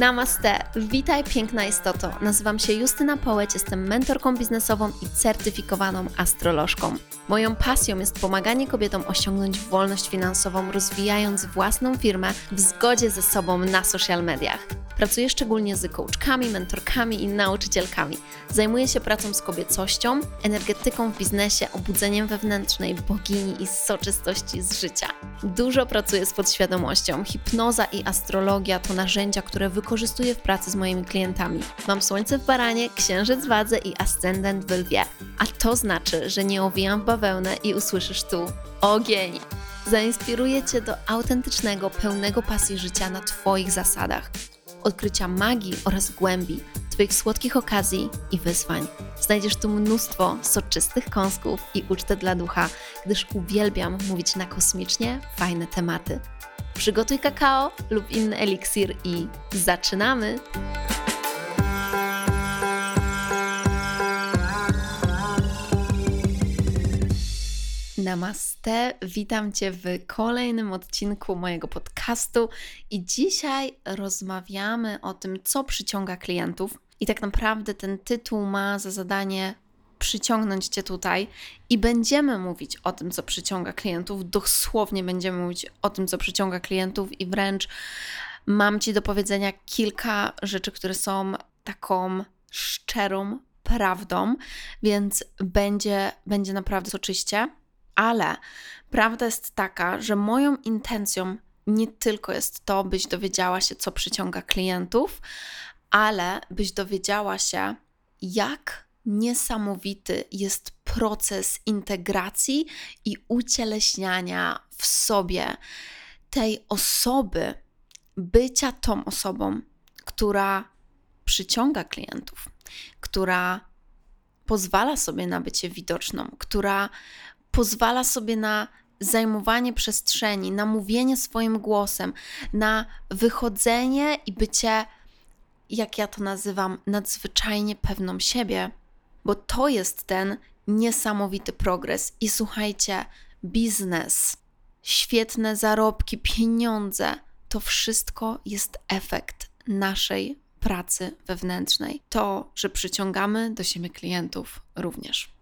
Namaste, witaj piękna istoto. Nazywam się Justyna Połeć, jestem mentorką biznesową i certyfikowaną astrolożką. Moją pasją jest pomaganie kobietom osiągnąć wolność finansową, rozwijając własną firmę w zgodzie ze sobą na social mediach. Pracuję szczególnie z coachkami, mentorkami i nauczycielkami. Zajmuję się pracą z kobiecością, energetyką w biznesie, obudzeniem wewnętrznej bogini i soczystości z życia. Dużo pracuję z podświadomością. Hipnoza i astrologia to narzędzia, które wykorzystuję w pracy z moimi klientami. Mam słońce w baranie, księżyc w wadze i ascendent w lwie. A to znaczy, że nie owijam w bawełnę i usłyszysz tu ogień. Zainspiruję Cię do autentycznego, pełnego pasji życia na Twoich zasadach odkrycia magii oraz głębi, Twoich słodkich okazji i wyzwań. Znajdziesz tu mnóstwo soczystych kąsków i ucztę dla ducha, gdyż uwielbiam mówić na kosmicznie fajne tematy. Przygotuj kakao lub inny eliksir i zaczynamy! Namaste, witam Cię w kolejnym odcinku mojego podcastu i dzisiaj rozmawiamy o tym, co przyciąga klientów. I tak naprawdę ten tytuł ma za zadanie przyciągnąć Cię tutaj i będziemy mówić o tym, co przyciąga klientów. Dosłownie będziemy mówić o tym, co przyciąga klientów i wręcz mam Ci do powiedzenia kilka rzeczy, które są taką szczerą prawdą, więc będzie, będzie naprawdę oczyście. Ale prawda jest taka, że moją intencją nie tylko jest to, byś dowiedziała się, co przyciąga klientów, ale byś dowiedziała się, jak niesamowity jest proces integracji i ucieleśniania w sobie tej osoby, bycia tą osobą, która przyciąga klientów, która pozwala sobie na bycie widoczną, która pozwala sobie na zajmowanie przestrzeni, na mówienie swoim głosem, na wychodzenie i bycie, jak ja to nazywam, nadzwyczajnie pewną siebie, bo to jest ten niesamowity progres. I słuchajcie, biznes, świetne zarobki, pieniądze to wszystko jest efekt naszej pracy wewnętrznej. To, że przyciągamy do siebie klientów również.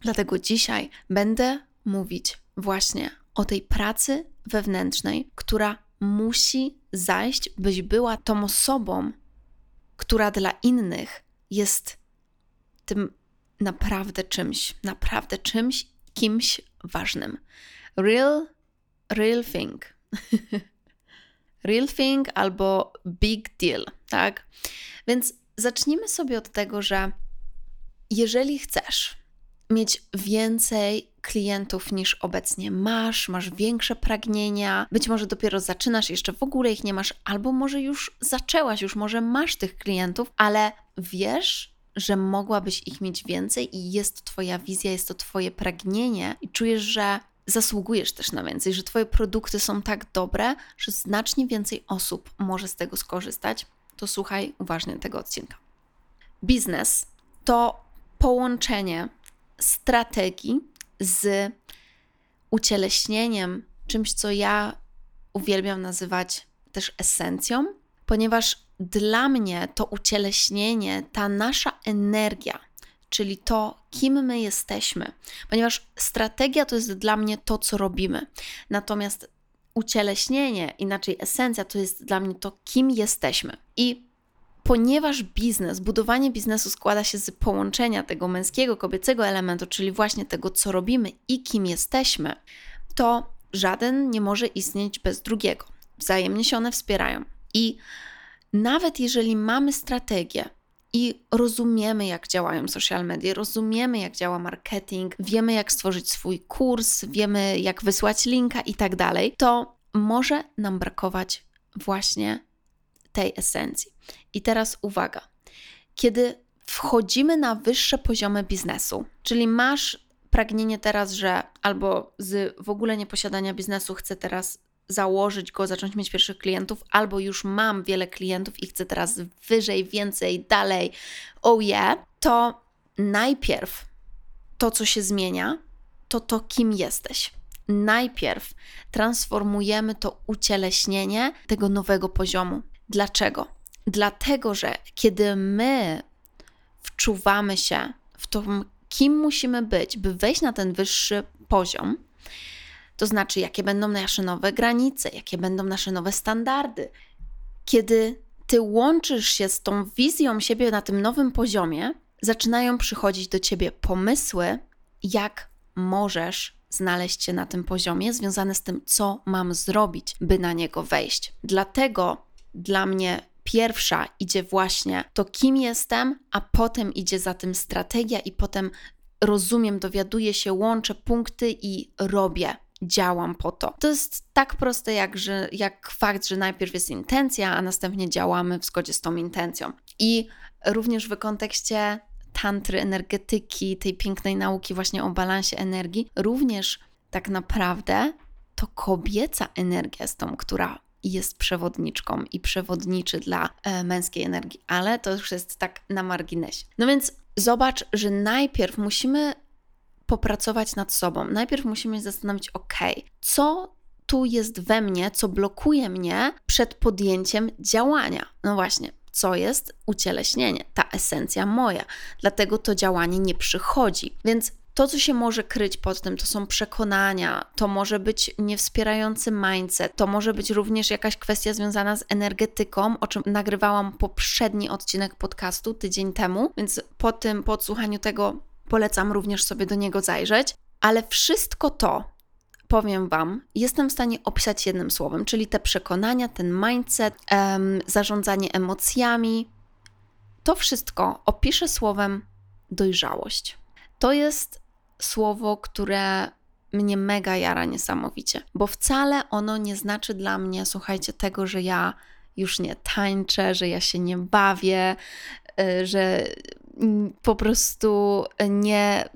Dlatego dzisiaj będę mówić właśnie o tej pracy wewnętrznej, która musi zajść, byś była tą osobą, która dla innych jest tym naprawdę czymś, naprawdę czymś, kimś ważnym. Real, real thing. real thing albo big deal, tak? Więc zacznijmy sobie od tego, że jeżeli chcesz mieć więcej klientów niż obecnie masz, masz większe pragnienia, być może dopiero zaczynasz, jeszcze w ogóle ich nie masz, albo może już zaczęłaś, już może masz tych klientów, ale wiesz, że mogłabyś ich mieć więcej i jest to Twoja wizja, jest to Twoje pragnienie i czujesz, że zasługujesz też na więcej, że Twoje produkty są tak dobre, że znacznie więcej osób może z tego skorzystać, to słuchaj uważnie tego odcinka. Biznes to połączenie strategii z ucieleśnieniem, czymś, co ja uwielbiam nazywać też esencją, ponieważ dla mnie to ucieleśnienie, ta nasza energia, czyli to, kim my jesteśmy, ponieważ strategia to jest dla mnie to, co robimy. Natomiast ucieleśnienie, inaczej esencja, to jest dla mnie to, kim jesteśmy. I ponieważ biznes, budowanie biznesu składa się z połączenia tego męskiego, kobiecego elementu, czyli właśnie tego, co robimy i kim jesteśmy, to żaden nie może istnieć bez drugiego. Wzajemnie się one wspierają. I nawet jeżeli mamy strategię, i rozumiemy, jak działają social media, rozumiemy, jak działa marketing, wiemy, jak stworzyć swój kurs, wiemy, jak wysłać linka i tak dalej, to może nam brakować właśnie tej esencji. I teraz uwaga. Kiedy wchodzimy na wyższe poziomy biznesu, czyli masz pragnienie teraz, że albo z w ogóle nieposiadania biznesu chcę teraz założyć go, zacząć mieć pierwszych klientów, albo już mam wiele klientów i chcę teraz wyżej, więcej, dalej, oh yeah, to najpierw to, co się zmienia, to to, kim jesteś. Najpierw transformujemy to ucieleśnienie tego nowego poziomu. Dlaczego? Dlatego, że kiedy my wczuwamy się w to, kim musimy być, by wejść na ten wyższy poziom, to znaczy, jakie będą nasze nowe granice, jakie będą nasze nowe standardy. Kiedy ty łączysz się z tą wizją siebie na tym nowym poziomie, zaczynają przychodzić do ciebie pomysły, jak możesz znaleźć się na tym poziomie, związane z tym, co mam zrobić, by na niego wejść. Dlatego dla mnie pierwsza idzie właśnie to, kim jestem, a potem idzie za tym strategia, i potem rozumiem, dowiaduję się, łączę punkty i robię działam po to. To jest tak proste jak, że, jak fakt, że najpierw jest intencja, a następnie działamy w zgodzie z tą intencją. I również w kontekście tantry, energetyki, tej pięknej nauki właśnie o balansie energii, również tak naprawdę to kobieca energia jest tą, która jest przewodniczką i przewodniczy dla e, męskiej energii, ale to już jest tak na marginesie. No więc zobacz, że najpierw musimy popracować nad sobą. Najpierw musimy się zastanowić, ok, co tu jest we mnie, co blokuje mnie przed podjęciem działania. No właśnie, co jest ucieleśnienie, ta esencja moja. Dlatego to działanie nie przychodzi. Więc to, co się może kryć pod tym, to są przekonania, to może być niewspierający mindset, to może być również jakaś kwestia związana z energetyką, o czym nagrywałam poprzedni odcinek podcastu tydzień temu, więc po tym, po odsłuchaniu tego polecam również sobie do niego zajrzeć. Ale wszystko to, powiem Wam, jestem w stanie opisać jednym słowem, czyli te przekonania, ten mindset, em, zarządzanie emocjami. To wszystko opiszę słowem dojrzałość. To jest słowo, które mnie mega jara niesamowicie, bo wcale ono nie znaczy dla mnie, słuchajcie, tego, że ja już nie tańczę, że ja się nie bawię, y, że po prostu nie,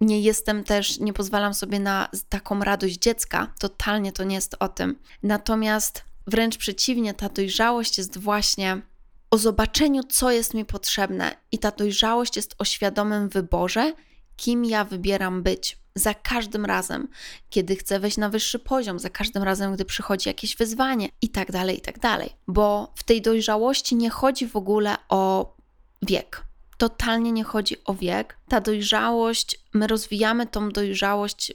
nie jestem też, nie pozwalam sobie na taką radość dziecka. Totalnie to nie jest o tym. Natomiast wręcz przeciwnie, ta dojrzałość jest właśnie o zobaczeniu, co jest mi potrzebne, i ta dojrzałość jest o świadomym wyborze, kim ja wybieram być. Za każdym razem, kiedy chcę wejść na wyższy poziom, za każdym razem, gdy przychodzi jakieś wyzwanie, i tak dalej, i tak dalej. Bo w tej dojrzałości nie chodzi w ogóle o wiek totalnie nie chodzi o wiek. Ta dojrzałość, my rozwijamy tą dojrzałość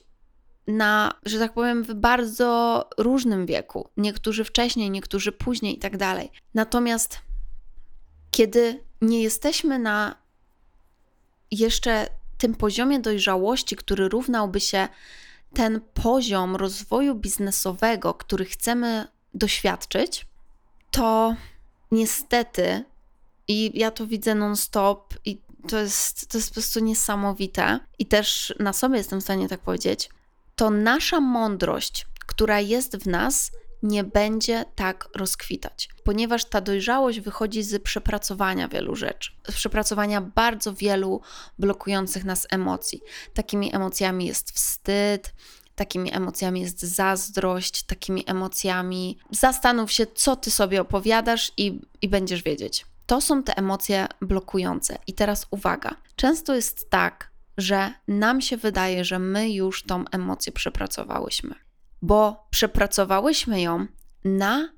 na, że tak powiem, w bardzo różnym wieku. Niektórzy wcześniej, niektórzy później i tak dalej. Natomiast kiedy nie jesteśmy na jeszcze tym poziomie dojrzałości, który równałby się ten poziom rozwoju biznesowego, który chcemy doświadczyć, to niestety i ja to widzę non-stop i to jest, to jest po prostu niesamowite. I też na sobie jestem w stanie tak powiedzieć. To nasza mądrość, która jest w nas, nie będzie tak rozkwitać, ponieważ ta dojrzałość wychodzi z przepracowania wielu rzeczy, z przepracowania bardzo wielu blokujących nas emocji. Takimi emocjami jest wstyd, takimi emocjami jest zazdrość, takimi emocjami. Zastanów się, co ty sobie opowiadasz, i, i będziesz wiedzieć. To są te emocje blokujące. I teraz uwaga. Często jest tak, że nam się wydaje, że my już tą emocję przepracowałyśmy, bo przepracowałyśmy ją na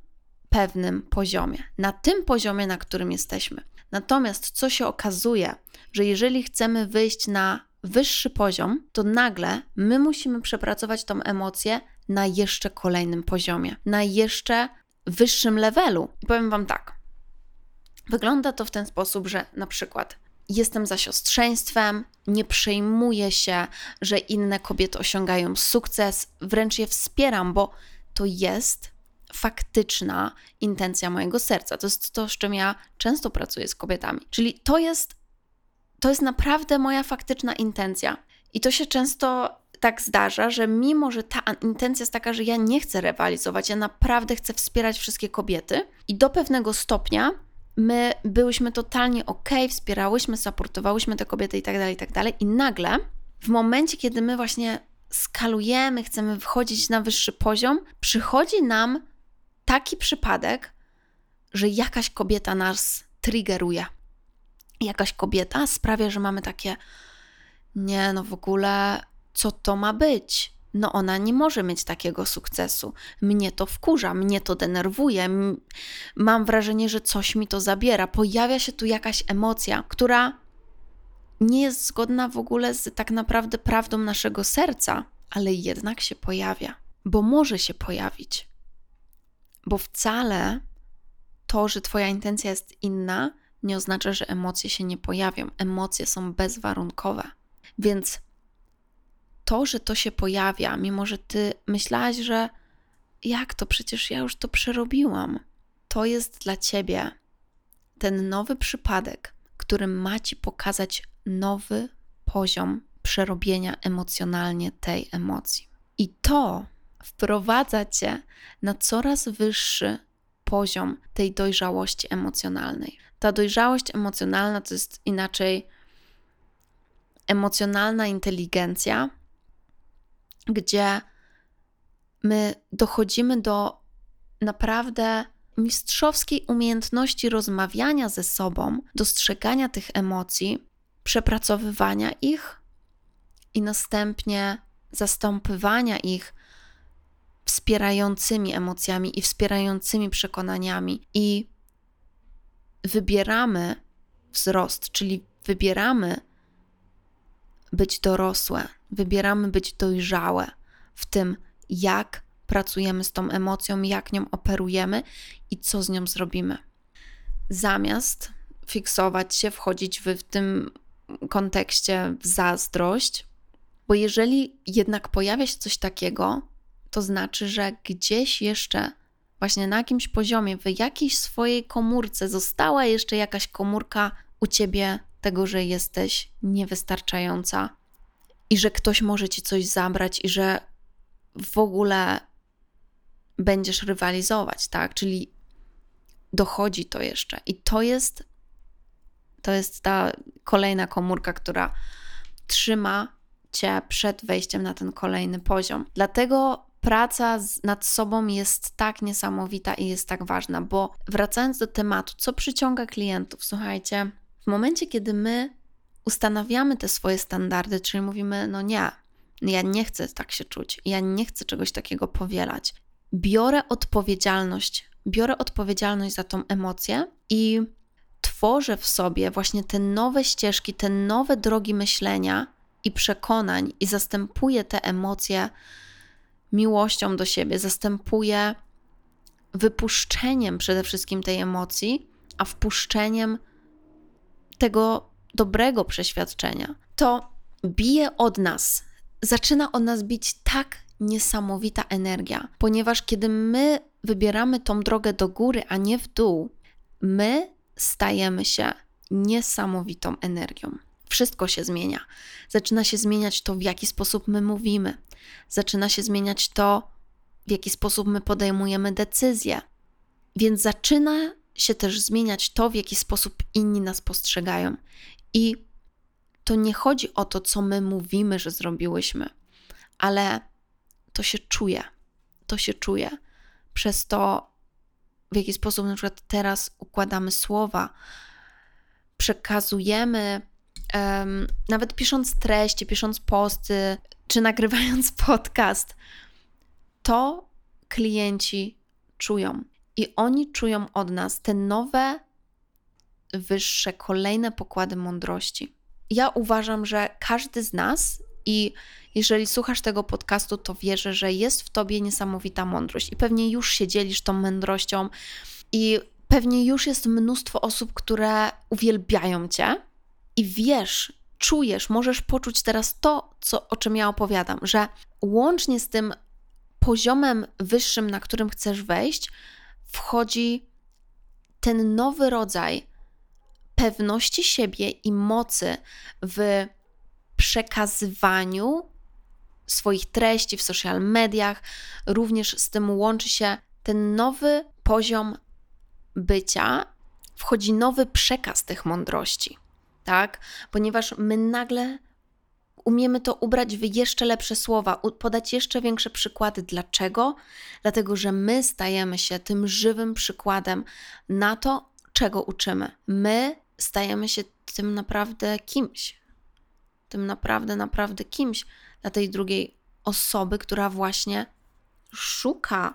pewnym poziomie, na tym poziomie, na którym jesteśmy. Natomiast co się okazuje, że jeżeli chcemy wyjść na wyższy poziom, to nagle my musimy przepracować tą emocję na jeszcze kolejnym poziomie, na jeszcze wyższym levelu. I powiem Wam tak, Wygląda to w ten sposób, że na przykład jestem za siostrzeństwem, nie przejmuję się, że inne kobiety osiągają sukces, wręcz je wspieram, bo to jest faktyczna intencja mojego serca. To jest to, z czym ja często pracuję z kobietami. Czyli to jest, to jest naprawdę moja faktyczna intencja. I to się często tak zdarza, że mimo, że ta intencja jest taka, że ja nie chcę rywalizować, ja naprawdę chcę wspierać wszystkie kobiety i do pewnego stopnia my byłyśmy totalnie ok, wspierałyśmy, supportowałyśmy te kobiety i tak dalej, i tak dalej. I nagle, w momencie, kiedy my właśnie skalujemy, chcemy wchodzić na wyższy poziom, przychodzi nam taki przypadek, że jakaś kobieta nas triggeruje. Jakaś kobieta sprawia, że mamy takie, nie, no w ogóle, co to ma być? No ona nie może mieć takiego sukcesu. Mnie to wkurza, mnie to denerwuje, mam wrażenie, że coś mi to zabiera. Pojawia się tu jakaś emocja, która nie jest zgodna w ogóle z tak naprawdę prawdą naszego serca, ale jednak się pojawia, bo może się pojawić. Bo wcale to, że Twoja intencja jest inna, nie oznacza, że emocje się nie pojawią. Emocje są bezwarunkowe. Więc to, że to się pojawia, mimo że Ty myślałaś, że jak to, przecież ja już to przerobiłam, to jest dla Ciebie ten nowy przypadek, który ma Ci pokazać nowy poziom przerobienia emocjonalnie tej emocji. I to wprowadza cię na coraz wyższy poziom tej dojrzałości emocjonalnej. Ta dojrzałość emocjonalna to jest inaczej emocjonalna inteligencja, gdzie my dochodzimy do naprawdę mistrzowskiej umiejętności rozmawiania ze sobą, dostrzegania tych emocji, przepracowywania ich i następnie zastąpywania ich wspierającymi emocjami i wspierającymi przekonaniami, i wybieramy wzrost, czyli wybieramy być dorosłe, wybieramy być dojrzałe w tym, jak pracujemy z tą emocją, jak nią operujemy i co z nią zrobimy. Zamiast fiksować się, wchodzić w, w tym kontekście w zazdrość, bo jeżeli jednak pojawia się coś takiego, to znaczy, że gdzieś jeszcze, właśnie na jakimś poziomie, w jakiejś swojej komórce została jeszcze jakaś komórka u ciebie tego, że jesteś niewystarczająca i że ktoś może ci coś zabrać i że w ogóle będziesz rywalizować, tak? Czyli dochodzi to jeszcze. I to jest to jest ta kolejna komórka, która trzyma cię przed wejściem na ten kolejny poziom. Dlatego praca z, nad sobą jest tak niesamowita i jest tak ważna, bo wracając do tematu, co przyciąga klientów, słuchajcie, w momencie, kiedy my ustanawiamy te swoje standardy, czyli mówimy, no nie, ja nie chcę tak się czuć, ja nie chcę czegoś takiego powielać, biorę odpowiedzialność, biorę odpowiedzialność za tą emocję i tworzę w sobie właśnie te nowe ścieżki, te nowe drogi myślenia i przekonań i zastępuję te emocje miłością do siebie, zastępuję wypuszczeniem przede wszystkim tej emocji, a wpuszczeniem tego dobrego przeświadczenia, to bije od nas, zaczyna od nas bić tak niesamowita energia, ponieważ kiedy my wybieramy tą drogę do góry, a nie w dół, my stajemy się niesamowitą energią. Wszystko się zmienia. Zaczyna się zmieniać to, w jaki sposób my mówimy, zaczyna się zmieniać to, w jaki sposób my podejmujemy decyzje. Więc zaczyna się też zmieniać to, w jaki sposób inni nas postrzegają. I to nie chodzi o to, co my mówimy, że zrobiłyśmy, ale to się czuje. To się czuje. Przez to, w jaki sposób na przykład teraz układamy słowa, przekazujemy, um, nawet pisząc treści, pisząc posty, czy nagrywając podcast, to klienci czują. I oni czują od nas te nowe, wyższe, kolejne pokłady mądrości. Ja uważam, że każdy z nas, i jeżeli słuchasz tego podcastu, to wierzę, że jest w tobie niesamowita mądrość, i pewnie już się dzielisz tą mądrością, i pewnie już jest mnóstwo osób, które uwielbiają cię, i wiesz, czujesz, możesz poczuć teraz to, co, o czym ja opowiadam, że łącznie z tym poziomem wyższym, na którym chcesz wejść, wchodzi ten nowy rodzaj pewności siebie i mocy w przekazywaniu swoich treści w social mediach. Również z tym łączy się ten nowy poziom bycia, wchodzi nowy przekaz tych mądrości tak? Ponieważ my nagle umiemy to ubrać w jeszcze lepsze słowa, podać jeszcze większe przykłady. Dlaczego? Dlatego, że my stajemy się tym żywym przykładem na to, czego uczymy. My stajemy się tym naprawdę kimś. Tym naprawdę, naprawdę kimś dla tej drugiej osoby, która właśnie szuka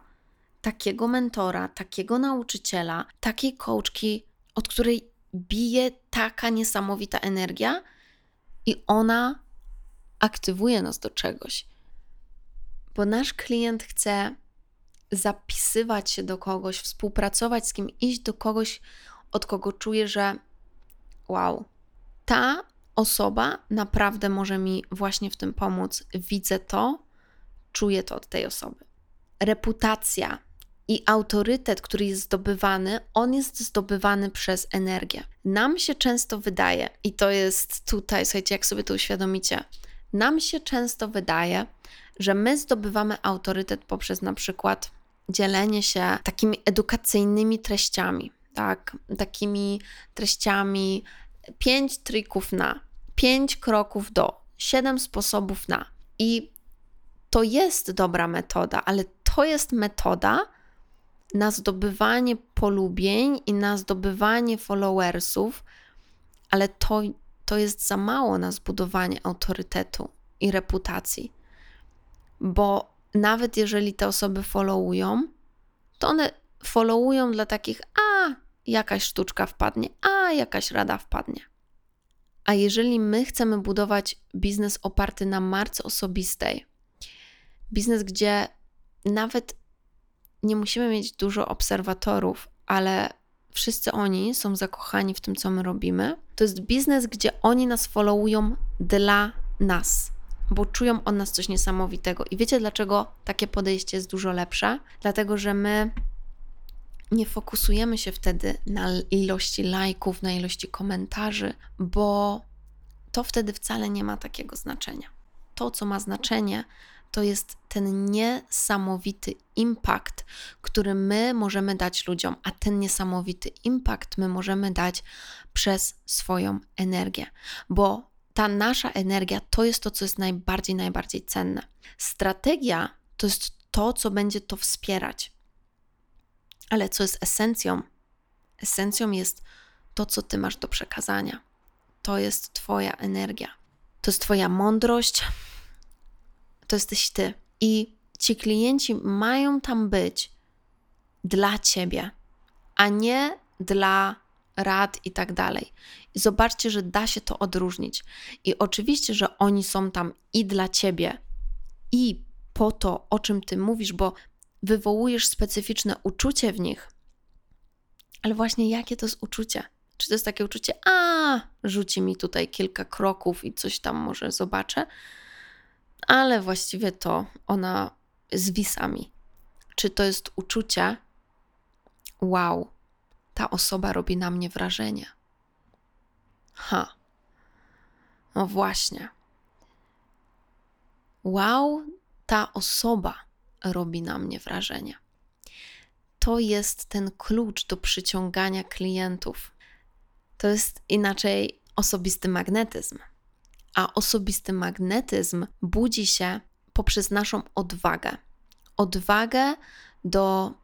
takiego mentora, takiego nauczyciela, takiej coachki, od której bije taka niesamowita energia i ona aktywuje nas do czegoś. Bo nasz klient chce zapisywać się do kogoś, współpracować z kim, iść do kogoś, od kogo czuje, że wow, ta osoba naprawdę może mi właśnie w tym pomóc. Widzę to, czuję to od tej osoby. Reputacja i autorytet, który jest zdobywany, on jest zdobywany przez energię. Nam się często wydaje, i to jest tutaj, słuchajcie, jak sobie to uświadomicie, nam się często wydaje, że my zdobywamy autorytet poprzez na przykład dzielenie się takimi edukacyjnymi treściami, tak, takimi treściami pięć trików na, pięć kroków do, siedem sposobów na. I to jest dobra metoda, ale to jest metoda na zdobywanie polubień i na zdobywanie followersów, ale to, to jest za mało na zbudowanie autorytetu i reputacji. Bo nawet jeżeli te osoby followują, to one followują dla takich, a jakaś sztuczka wpadnie, a jakaś rada wpadnie. A jeżeli my chcemy budować biznes oparty na marce osobistej, biznes, gdzie nawet nie musimy mieć dużo obserwatorów, ale wszyscy oni są zakochani w tym, co my robimy, to jest biznes, gdzie oni nas followują dla nas, bo czują od nas coś niesamowitego. I wiecie, dlaczego takie podejście jest dużo lepsze? Dlatego, że my nie fokusujemy się wtedy na ilości lajków, na ilości komentarzy, bo to wtedy wcale nie ma takiego znaczenia. To, co ma znaczenie, to jest ten niesamowity impact, który my możemy dać ludziom, a ten niesamowity impact my możemy dać przez swoją energię, bo ta nasza energia to jest to, co jest najbardziej, najbardziej cenne. Strategia to jest to, co będzie to wspierać. Ale co jest esencją? Esencją jest to, co ty masz do przekazania. To jest Twoja energia. To jest Twoja mądrość. To jesteś Ty. I ci klienci mają tam być dla Ciebie, a nie dla rad i tak dalej. I zobaczcie, że da się to odróżnić. I oczywiście, że oni są tam i dla Ciebie, i po to, o czym Ty mówisz, bo wywołujesz specyficzne uczucie w nich. Ale właśnie jakie to jest uczucie? Czy to jest takie uczucie, a rzuci mi tutaj kilka kroków i coś tam może zobaczę, ale właściwie to ona zwisa mi. Czy to jest uczucie, wow, ta osoba robi na mnie wrażenie. Ha. No właśnie. Wow, ta osoba robi na mnie wrażenie. To jest ten klucz do przyciągania klientów. To jest inaczej osobisty magnetyzm. A osobisty magnetyzm budzi się poprzez naszą odwagę. Odwagę do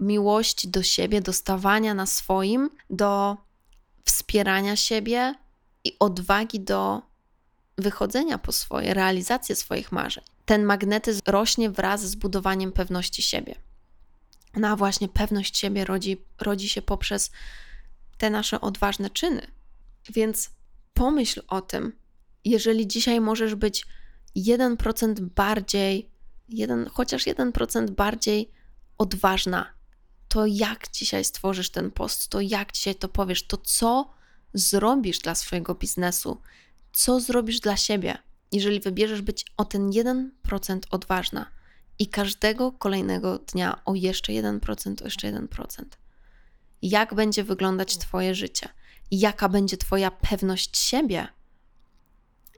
miłości do siebie, do stawania na swoim, do wspierania siebie i odwagi do wychodzenia po swoje, realizację swoich marzeń ten magnetyzm rośnie wraz z budowaniem pewności siebie. No a właśnie pewność siebie rodzi, rodzi się poprzez te nasze odważne czyny. Więc pomyśl o tym, jeżeli dzisiaj możesz być 1% bardziej, jeden, chociaż 1% bardziej odważna, to jak dzisiaj stworzysz ten post, to jak dzisiaj to powiesz, to co zrobisz dla swojego biznesu, co zrobisz dla siebie jeżeli wybierzesz być o ten 1% odważna i każdego kolejnego dnia o jeszcze 1%, o jeszcze 1%, jak będzie wyglądać Twoje życie, jaka będzie Twoja pewność siebie?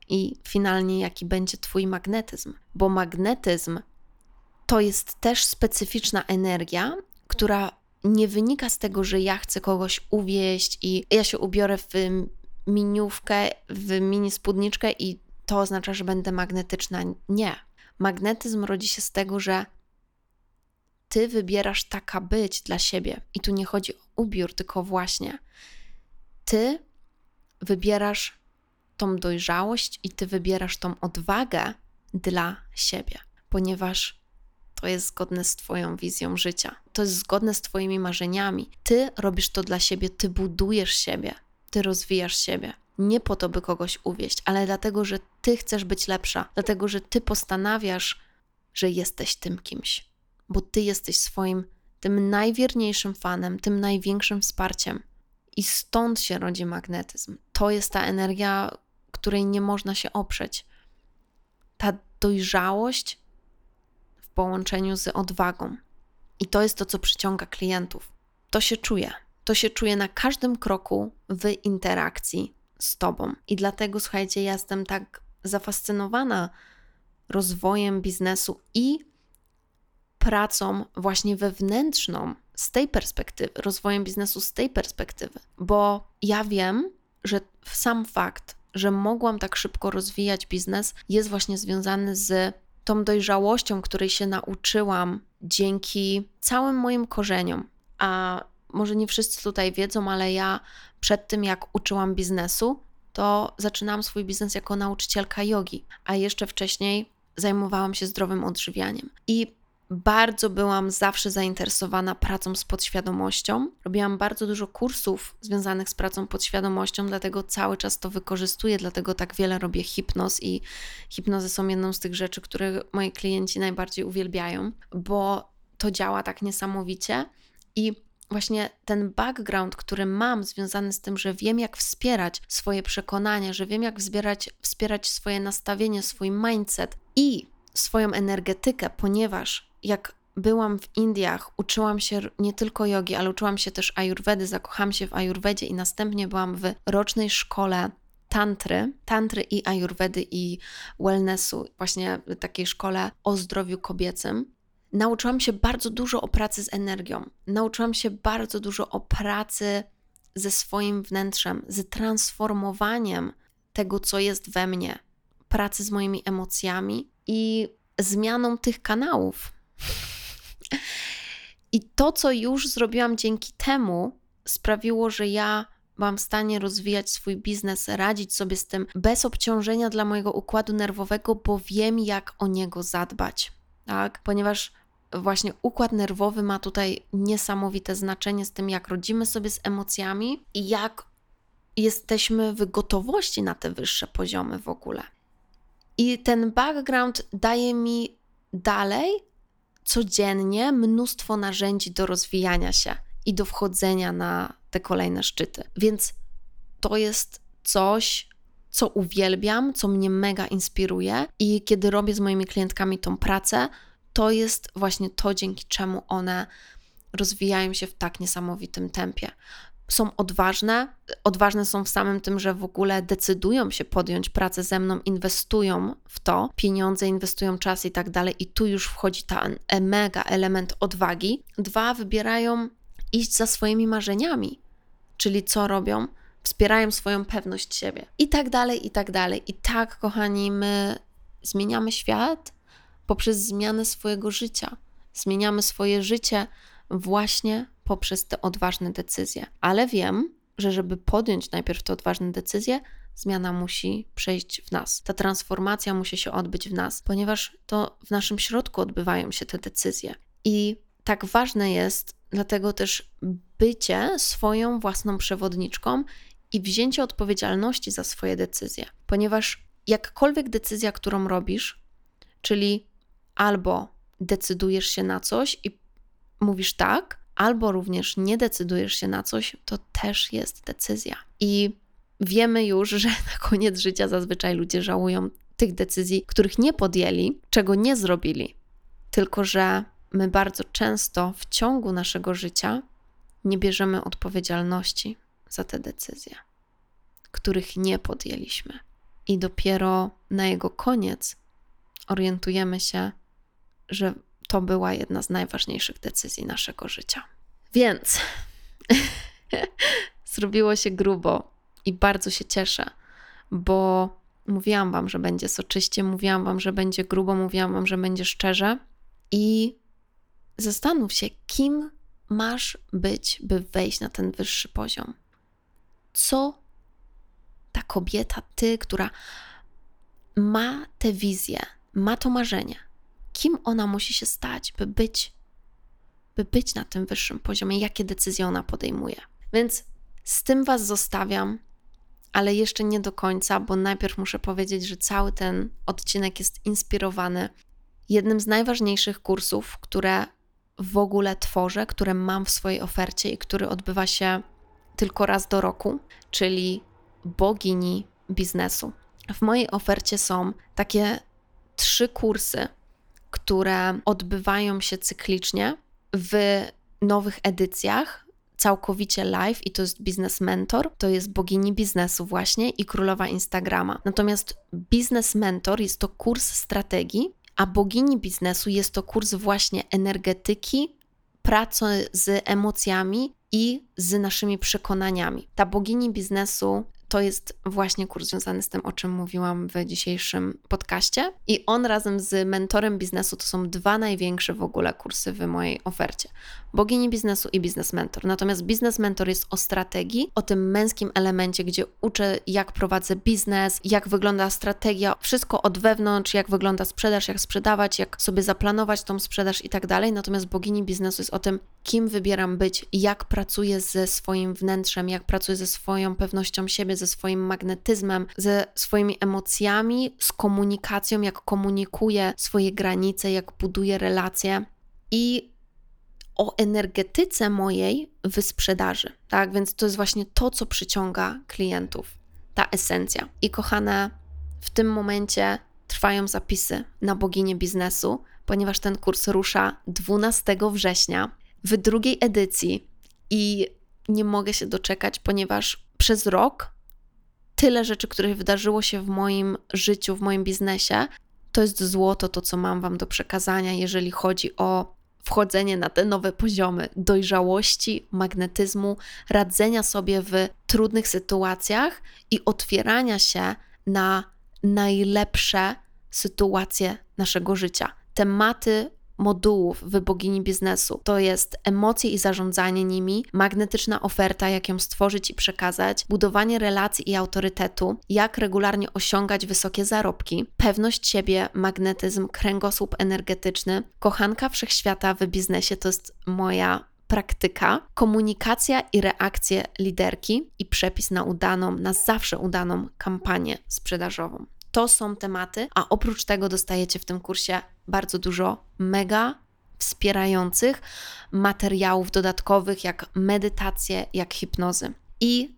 I finalnie jaki będzie Twój magnetyzm, bo magnetyzm to jest też specyficzna energia, która nie wynika z tego, że ja chcę kogoś uwieść i ja się ubiorę w miniówkę, w mini spódniczkę i to oznacza, że będę magnetyczna. Nie. Magnetyzm rodzi się z tego, że ty wybierasz taka być dla siebie. I tu nie chodzi o ubiór, tylko właśnie ty wybierasz tą dojrzałość i ty wybierasz tą odwagę dla siebie, ponieważ to jest zgodne z Twoją wizją życia, to jest zgodne z Twoimi marzeniami. Ty robisz to dla siebie, ty budujesz siebie, ty rozwijasz siebie. Nie po to, by kogoś uwieść, ale dlatego, że ty chcesz być lepsza, dlatego, że ty postanawiasz, że jesteś tym kimś, bo ty jesteś swoim tym najwierniejszym fanem, tym największym wsparciem. I stąd się rodzi magnetyzm. To jest ta energia, której nie można się oprzeć. Ta dojrzałość w połączeniu z odwagą. I to jest to, co przyciąga klientów. To się czuje. To się czuje na każdym kroku w interakcji z Tobą. I dlatego, słuchajcie, ja jestem tak zafascynowana rozwojem biznesu i pracą właśnie wewnętrzną z tej perspektywy, rozwojem biznesu z tej perspektywy, bo ja wiem, że sam fakt, że mogłam tak szybko rozwijać biznes, jest właśnie związany z tą dojrzałością, której się nauczyłam dzięki całym moim korzeniom. A może nie wszyscy tutaj wiedzą, ale ja przed tym, jak uczyłam biznesu, to zaczynałam swój biznes jako nauczycielka jogi, a jeszcze wcześniej zajmowałam się zdrowym odżywianiem. I bardzo byłam zawsze zainteresowana pracą z podświadomością. Robiłam bardzo dużo kursów związanych z pracą podświadomością, dlatego cały czas to wykorzystuję, dlatego tak wiele robię hipnoz i hipnozy są jedną z tych rzeczy, które moi klienci najbardziej uwielbiają, bo to działa tak niesamowicie i właśnie ten background, który mam, związany z tym, że wiem, jak wspierać swoje przekonania, że wiem, jak wspierać, wspierać swoje nastawienie, swój mindset i swoją energetykę, ponieważ jak byłam w Indiach, uczyłam się nie tylko jogi, ale uczyłam się też ajurwedy, zakochałam się w ajurwedzie i następnie byłam w rocznej szkole tantry, tantry i ajurwedy i wellnessu, właśnie takiej szkole o zdrowiu kobiecym. Nauczyłam się bardzo dużo o pracy z energią. Nauczyłam się bardzo dużo o pracy ze swoim wnętrzem, z transformowaniem tego, co jest we mnie, pracy z moimi emocjami i zmianą tych kanałów. I to, co już zrobiłam dzięki temu, sprawiło, że ja byłam w stanie rozwijać swój biznes, radzić sobie z tym bez obciążenia dla mojego układu nerwowego, bo wiem, jak o niego zadbać. Tak? Ponieważ właśnie układ nerwowy ma tutaj niesamowite znaczenie z tym, jak rodzimy sobie z emocjami i jak jesteśmy w gotowości na te wyższe poziomy w ogóle. I ten background daje mi dalej codziennie mnóstwo narzędzi do rozwijania się i do wchodzenia na te kolejne szczyty. Więc to jest coś, co uwielbiam, co mnie mega inspiruje, i kiedy robię z moimi klientkami tą pracę, to jest właśnie to, dzięki czemu one rozwijają się w tak niesamowitym tempie są odważne. Odważne są w samym tym, że w ogóle decydują się podjąć pracę ze mną, inwestują w to, pieniądze, inwestują czas i tak dalej. I tu już wchodzi ten mega element odwagi. Dwa, wybierają iść za swoimi marzeniami, czyli co robią? Wspierają swoją pewność siebie i tak dalej, i tak dalej. I tak, kochani, my zmieniamy świat poprzez zmianę swojego życia. Zmieniamy swoje życie właśnie poprzez te odważne decyzje. Ale wiem, że żeby podjąć najpierw te odważne decyzje, zmiana musi przejść w nas. Ta transformacja musi się odbyć w nas, ponieważ to w naszym środku odbywają się te decyzje. I tak ważne jest dlatego też bycie swoją własną przewodniczką i wzięcie odpowiedzialności za swoje decyzje, ponieważ jakkolwiek decyzja, którą robisz, czyli albo decydujesz się na coś i mówisz tak, albo również nie decydujesz się na coś, to też jest decyzja. I wiemy już, że na koniec życia zazwyczaj ludzie żałują tych decyzji, których nie podjęli, czego nie zrobili. Tylko, że my bardzo często w ciągu naszego życia nie bierzemy odpowiedzialności za te decyzje, których nie podjęliśmy. I dopiero na jego koniec orientujemy się, że to była jedna z najważniejszych decyzji naszego życia. Więc zrobiło się grubo i bardzo się cieszę, bo mówiłam Wam, że będzie soczyście, mówiłam Wam, że będzie grubo, mówiłam Wam, że będzie szczerze. I zastanów się, kim masz być, by wejść na ten wyższy poziom. Co ta kobieta, ty, która ma tę wizję, ma to marzenie, kim ona musi się stać, by być, by być na tym wyższym poziomie, jakie decyzje ona podejmuje. Więc z tym Was zostawiam, ale jeszcze nie do końca, bo najpierw muszę powiedzieć, że cały ten odcinek jest inspirowany jednym z najważniejszych kursów, które w ogóle tworzę, które mam w swojej ofercie i który odbywa się tylko raz do roku, czyli bogini biznesu. W mojej ofercie są takie trzy kursy, które odbywają się cyklicznie w nowych edycjach, całkowicie live i to jest Biznes Mentor, to jest bogini biznesu właśnie i królowa Instagrama. Natomiast Biznes Mentor jest to kurs strategii, a bogini biznesu jest to kurs właśnie energetyki, pracy z emocjami i z naszymi przekonaniami. Ta bogini biznesu to jest właśnie kurs związany z tym, o czym mówiłam w dzisiejszym podcaście. I on razem z mentorem biznesu to są dwa największe w ogóle kursy w mojej ofercie. Bogini biznesu i biznes mentor. Natomiast biznes mentor jest o strategii, o tym męskim elemencie, gdzie uczę, jak prowadzę biznes, jak wygląda strategia, wszystko od wewnątrz, jak wygląda sprzedaż, jak sprzedawać, jak sobie zaplanować tą sprzedaż i tak dalej. Natomiast bogini biznesu jest o tym, kim wybieram być, jak pracuję ze swoim wnętrzem, jak pracuję ze swoją pewnością siebie, ze swoim magnetyzmem, ze swoimi emocjami, z komunikacją, jak komunikuję swoje granice, jak buduję relacje i o energetyce mojej wysprzedaży, tak? Więc to jest właśnie to, co przyciąga klientów, ta esencja. I kochane, w tym momencie trwają zapisy na boginię biznesu, ponieważ ten kurs rusza 12 września w drugiej edycji i nie mogę się doczekać, ponieważ przez rok tyle rzeczy, które wydarzyło się w moim życiu, w moim biznesie, to jest złoto, to co mam Wam do przekazania, jeżeli chodzi o wchodzenie na te nowe poziomy dojrzałości, magnetyzmu, radzenia sobie w trudnych sytuacjach i otwierania się na najlepsze sytuacje naszego życia. Tematy modułów w bogini biznesu. To jest emocje i zarządzanie nimi, magnetyczna oferta, jak ją stworzyć i przekazać, budowanie relacji i autorytetu, jak regularnie osiągać wysokie zarobki, pewność siebie, magnetyzm, kręgosłup energetyczny, kochanka wszechświata w biznesie to jest moja praktyka, komunikacja i reakcje liderki i przepis na udaną, na zawsze udaną kampanię sprzedażową. To są tematy, a oprócz tego dostajecie w tym kursie bardzo dużo mega wspierających materiałów dodatkowych, jak medytacje, jak hipnozy. I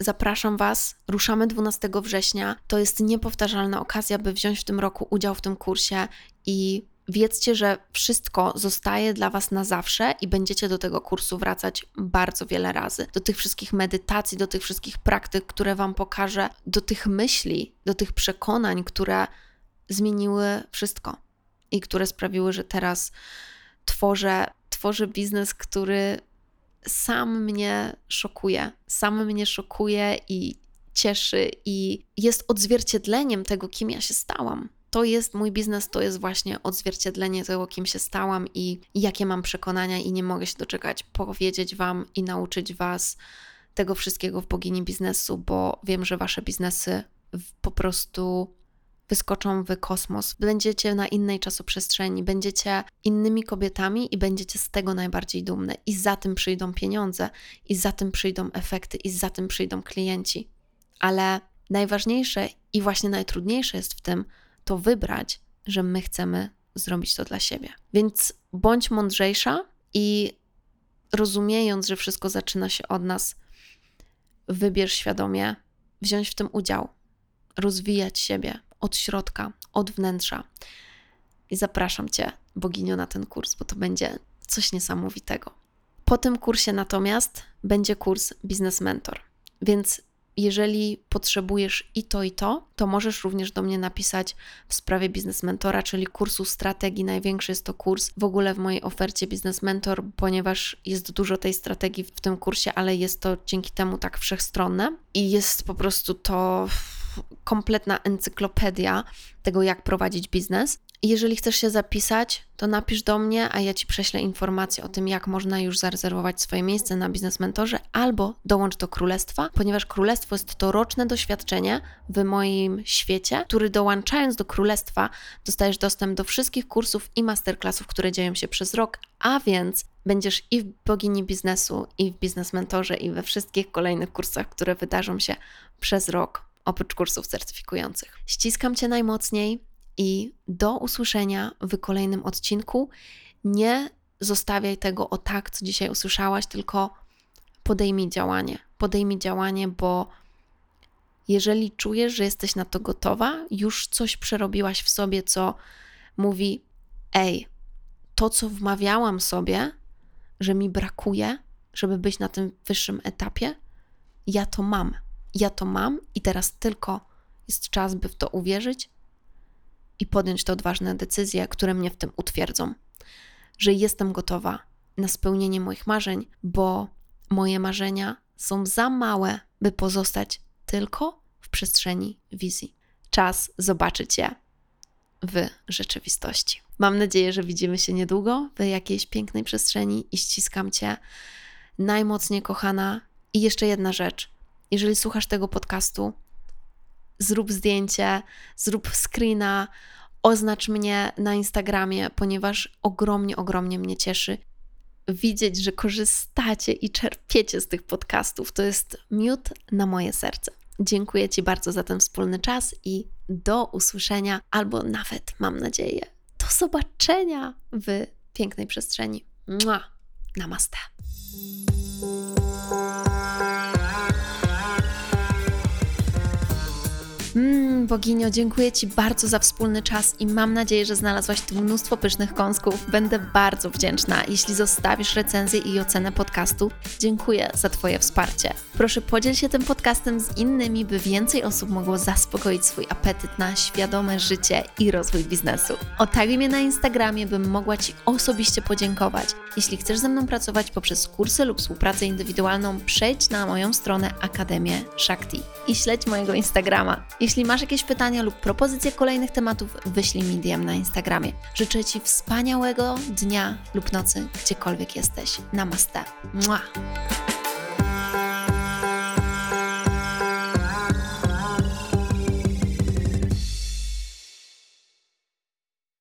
zapraszam Was, ruszamy 12 września. To jest niepowtarzalna okazja, by wziąć w tym roku udział w tym kursie i wiedzcie, że wszystko zostaje dla Was na zawsze i będziecie do tego kursu wracać bardzo wiele razy. Do tych wszystkich medytacji, do tych wszystkich praktyk, które Wam pokażę, do tych myśli, do tych przekonań, które zmieniły wszystko i które sprawiły, że teraz tworzę, tworzę biznes, który sam mnie szokuje. Sam mnie szokuje i cieszy i jest odzwierciedleniem tego, kim ja się stałam to jest mój biznes, to jest właśnie odzwierciedlenie tego, kim się stałam i, jakie mam przekonania, i nie mogę się doczekać powiedzieć Wam i nauczyć Was tego wszystkiego w bogini biznesu, bo wiem, że Wasze biznesy po prostu wyskoczą w kosmos. Będziecie na innej czasoprzestrzeni, będziecie innymi kobietami i będziecie z tego najbardziej dumne. I za tym przyjdą pieniądze, i za tym przyjdą efekty, i za tym przyjdą klienci. Ale najważniejsze i właśnie najtrudniejsze jest w tym, to wybrać, że my chcemy zrobić to dla siebie. Więc bądź mądrzejsza i rozumiejąc, że wszystko zaczyna się od nas, wybierz świadomie wziąć w tym udział, rozwijać siebie od środka, od wnętrza. I zapraszam Cię, boginio, na ten kurs, bo to będzie coś niesamowitego. Po tym kursie natomiast będzie kurs Business Mentor. Więc jeżeli potrzebujesz i to, i to, to możesz również do mnie napisać w sprawie Biznes Mentora, czyli kursu strategii. Największy jest to kurs w ogóle w mojej ofercie Biznes Mentor, ponieważ jest dużo tej strategii w tym kursie, ale jest to dzięki temu tak wszechstronne i jest po prostu to kompletna encyklopedia tego, jak prowadzić biznes. Jeżeli chcesz się zapisać, to napisz do mnie, a ja ci prześlę informacje o tym, jak można już zarezerwować swoje miejsce na biznes mentorze, albo dołącz do królestwa, ponieważ królestwo jest to roczne doświadczenie w moim świecie, który dołączając do królestwa dostajesz dostęp do wszystkich kursów i masterclassów, które dzieją się przez rok, a więc będziesz i w bogini biznesu, i w biznes mentorze, i we wszystkich kolejnych kursach, które wydarzą się przez rok, oprócz kursów certyfikujących. Ściskam Cię najmocniej i do usłyszenia w kolejnym odcinku. Nie zostawiaj tego o tak, co dzisiaj usłyszałaś, tylko podejmij działanie. Podejmij działanie, bo jeżeli czujesz, że jesteś na to gotowa, już coś przerobiłaś w sobie, co mówi: Ej, to, co wmawiałam sobie, że mi brakuje, żeby być na tym wyższym etapie, ja to mam. Ja to mam i teraz tylko jest czas, by w to uwierzyć i podjąć te odważne decyzje, które mnie w tym utwierdzą, że jestem gotowa na spełnienie moich marzeń, bo moje marzenia są za małe, by pozostać tylko w przestrzeni wizji. Czas zobaczyć je w rzeczywistości. Mam nadzieję, że widzimy się niedługo w jakiejś pięknej przestrzeni i ściskam Cię najmocniej, kochana. I jeszcze jedna rzecz. Jeżeli słuchasz tego podcastu, zrób zdjęcie, zrób screena, oznacz mnie na Instagramie, ponieważ ogromnie, ogromnie mnie cieszy widzieć, że korzystacie i czerpiecie z tych podcastów. To jest miód na moje serce. Dziękuję Ci bardzo za ten wspólny czas i do usłyszenia, albo nawet, mam nadzieję, do zobaczenia w pięknej przestrzeni. Mua! Namaste. Mmm, boginio, dziękuję Ci bardzo za wspólny czas i mam nadzieję, że znalazłaś tu mnóstwo pysznych kąsków. Będę bardzo wdzięczna, jeśli zostawisz recenzję i ocenę podcastu. Dziękuję za Twoje wsparcie. Proszę podziel się tym podcastem z innymi, by więcej osób mogło zaspokoić swój apetyt na świadome życie i rozwój biznesu. Otaguj mnie na Instagramie, bym mogła Ci osobiście podziękować. Jeśli chcesz ze mną pracować poprzez kursy lub współpracę indywidualną, przejdź na moją stronę Akademię Shakti i śledź mojego Instagrama. Jeśli masz jakieś pytania lub propozycje kolejnych tematów, wyślij mi DM na Instagramie. Życzę Ci wspaniałego dnia lub nocy, gdziekolwiek jesteś. Namaste. Mua.